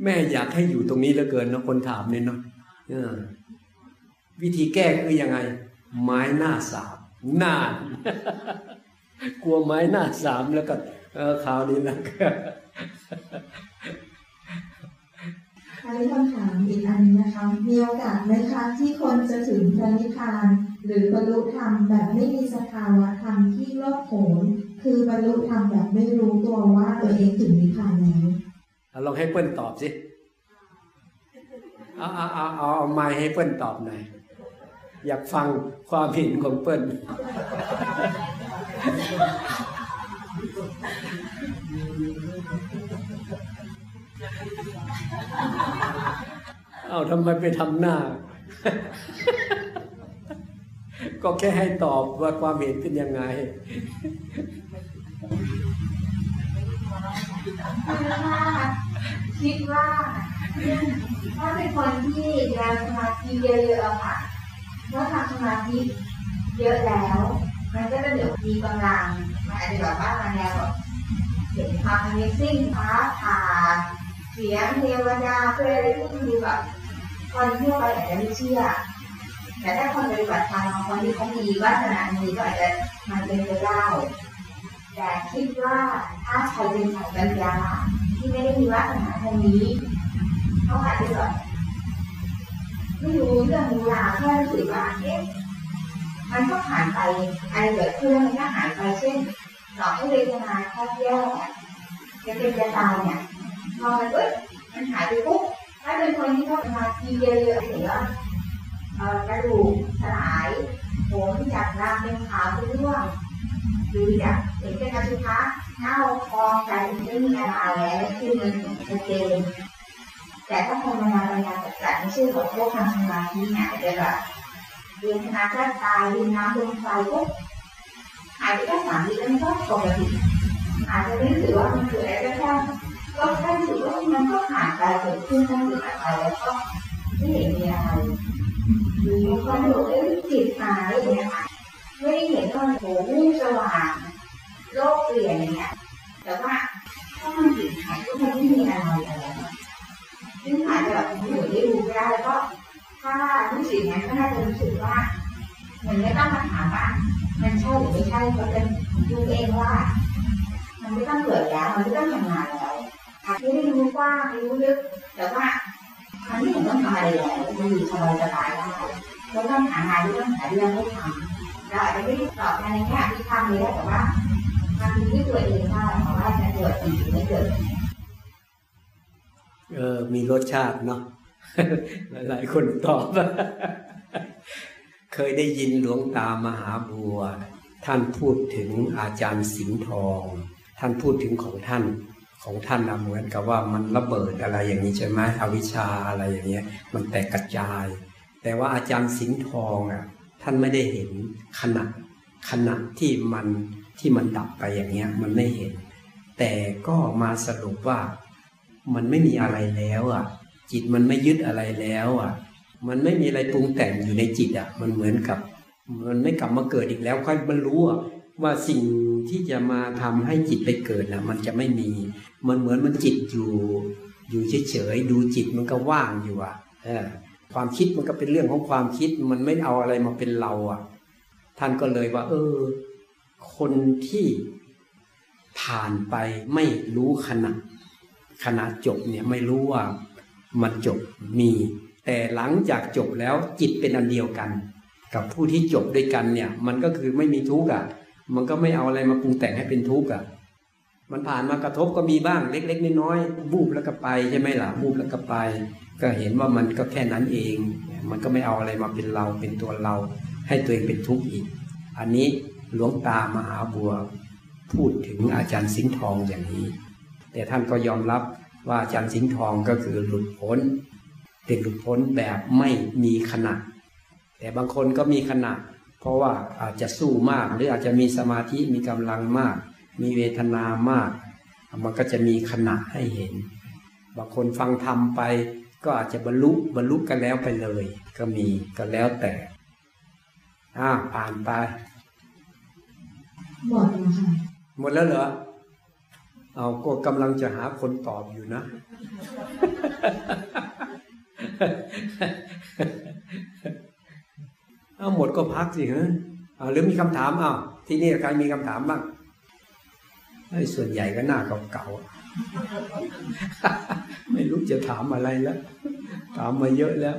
แม่อยากให้อยู่ตรงนี้เหลือเกินเนาะคนถามเนี่ยเนาะวิธีแก้คือยังไง ไม้หน้าสามหน้ากลัวไม้หน้าสามแล้วก็เออคราวนี้นะอันนี้คำถามอีกอันนี้นะคะ มีโอกาสไหมคะที่คนจะถึงพระนิพพาน หรือบรรลุธรรมแบบไม่มีสภาวะธรรมที่โลกโผนคือบรรลุธรรมแบบไม่รู้ตัวว่าตัวเองถึงนิพพานแล้วเอาลองให้เปิ้ลตอบสิเอาเอาเอาเอาเอาไม้ให้เปิ้ลตอบหน่อยอยากฟังความเห็นของเปิ้ลเอาทำไมไปทำหน้า ก็แค่ให้ตอบว่าความเห็นเป็นยังไงคิดว่าถ้าเป็นคนที่เรียนสมาธิเยอะๆอะค่ะเมื่อทำสมาธิเยอะแล้ว มันก็จะเดี๋ยวมีกำลังมันอาจจะแบบว่ามันแนวแบบเห็นความ Amazing ฟ้าผ่าเสียงเทวดาเพื่ออะไรที่มันดูแบบคนทั่วไปอาจจะไม่เชื่อ แต่ถ้าคนปฏิบัติธรรมบางคนที่เขามีวาสนามีก็อาจจะมันเป็นไปได้แต่คิดว่าถ้าใครเป็นสายปัญญาที่ไม่ได้มีวาสนาทางนี้เขาอาจจะแบบไม่รู้เรื่องรู้ราวแค่รู้สึกว่าเอ๊ะมันก็ผ่านไปอะไรเกิดขึ้นมันก็หายไปเช่นต่อให้เวทนาแค่แย่จะเป็นจะตายเนี่ยพอมันเอ้ยมันหายไปปุ๊บถ้าเป็นคนที่เข้ามาทีเยอะๆเห็นว่าเอ่อ กระดูกสลายผมจากรามเป็นขาวเป็นร่วงหรือจากเห็นเป็นอสุภะเน่าคองใจไม่มีอะไรแล้วคือมันชัดเจนแต่ถ้าภาวนาปัญญาจัดไม่ใช่ของพวกทำสมาธิเนี่ยจะแบบเรียนคณะร่างกายเรียนน้ำลมไฟปุ๊บหายไปแค่สามวิแล้วมันก็ปกติอาจจะไม่ถือว่ามันคืออะไรก็แค่ก็แค่ถือว่ามันก็ผ่านไปเกิดขึ้นตั้งแต่ไปแล้วก็ไม่เห็นมีอะไร หรือก็ดูเอ้ยจิตหายอย่างเงี้ยค่ะไม่ได้เห็นว่าโหมุ่งสว่างโลกเปลี่ยนอย่างเงี้ยแต่ว่าถ้ามันจิตหายก็มันไม่มีอะไรอะไรซึ่งอาจจะแบบคนอื่นได้ดูไม่ได้แล้วก็ถ้ารู้สึกอย่างนั้นก็น่าจะรู้สึกว่ามันไม่ต้องมาถามว่ามันใช่หรือไม่ใช่เขาจะดูเองว่า มันไม่ต้องเกิดแล้วมันไม่ต้องทำงานแล้วอาจจะไม่ได้รู้กว้างรู้ลึกแต่ว่ามันไม่เห็นต้องทำอะไรแล้วมันอยู่สบายสบาย ได้ไม่ต้องหางานไม่ต้องหาเรื่องไม่ทำเราอาจจะไม่ได้ตอบในแง่ที่ทำเลยแต่ว่าทำด้วยตัวเองได้เพราะว่าจะเกิดหรือไม่เกิดเออมีรสชาติเนาะหลายคนตอบ เคยได้ยินหลวงตามหาบัว ท่านพูดถึงอาจารย์สิงห์ทอง ท่านพูดถึงของท่านของท่านนะเหมือนกับว่ามันระเบิดอะไรอย่างนี้ใช่ไหมอวิชชาอะไรอย่างเงี้ย มันแตกกระจาย แต่ว่าอาจารย์สิงห์ทองอะท่านไม่ได้เห็นขณะขณะที่มันที่มันดับไปอย่างเงี้ยมันไม่เห็น แต่ก็มาสรุปว่ามันไม่มีอะไรแล้วอะ จิตมันไม่ยึดอะไรแล้วอะ มันไม่มีอะไรปรุงแต่งอยู่ในจิตอะ มันเหมือนกับ มันไม่กลับมาเกิดอีกแล้วค่อยบรรลุว่าสิ่งที่จะมาทำให้จิตไปเกิดนะมันจะไม่มี มันเหมือนมันจิตอยู่ อยู่เฉยๆดูจิตมันก็ว่างอยู่อะ เออ ความคิดมันก็เป็นเรื่องของความคิดมันไม่เอาอะไรมาเป็นเราอะ ท่านก็เลยว่า เออ คนที่ผ่านไปไม่รู้ขณะขณะจบเนี่ยไม่รู้ว่ามันจบมี แต่หลังจากจบแล้วจิตเป็นอันเดียวกัน กับผู้ที่จบด้วยกันเนี่ย มันก็คือไม่มีทุกข์อะ มันก็ไม่เอาอะไรมาปรุงแต่งให้เป็นทุกข์อะมันผ่านมากระทบก็มีบ้างเล็ก ๆ น้อยๆบูบแล้วก็ไปใช่ไหมล่ะบูบแล้วก็ไป ก็เห็นว่ามันก็แค่นั้นเอง มันก็ไม่เอาอะไรมาเป็นเราเป็นตัวเรา ให้ตัวเองเป็นทุกข์อีก อันนี้หลวงตามหาบัวพูดถึงอาจารย์สิงห์ทองอย่างนี้ แต่ท่านก็ยอมรับว่าอาจารย์สิงห์ทองก็คือหลุดพ้นเป็นหลุดพ้นแบบไม่มีขณะ แต่บางคนก็มีขณะ เพราะว่าอาจจะสู้มาก หรืออาจจะมีสมาธิมีกำลังมาก มีเวทนามาก มันก็จะมีขณะให้เห็น บางคนฟังธรรมไป ก็อาจจะบรรลุบรรลุกันแล้วไปเลย ก็มีก็แล้วแต่อ่าผ่านไปหมดแล้วค่ะหมดแล้วเหรอเอาก็กำลังจะหาคนตอบอยู่นะ เอาหมดก็พักสิฮะเอาหรือมีคำถามเอาที่นี่ใครมีคำถามบ้างไอ้ส่วนใหญ่ก็หน้าเก่าๆ ไม่รู้จะถามอะไรแล้ว ถามมาเยอะแล้ว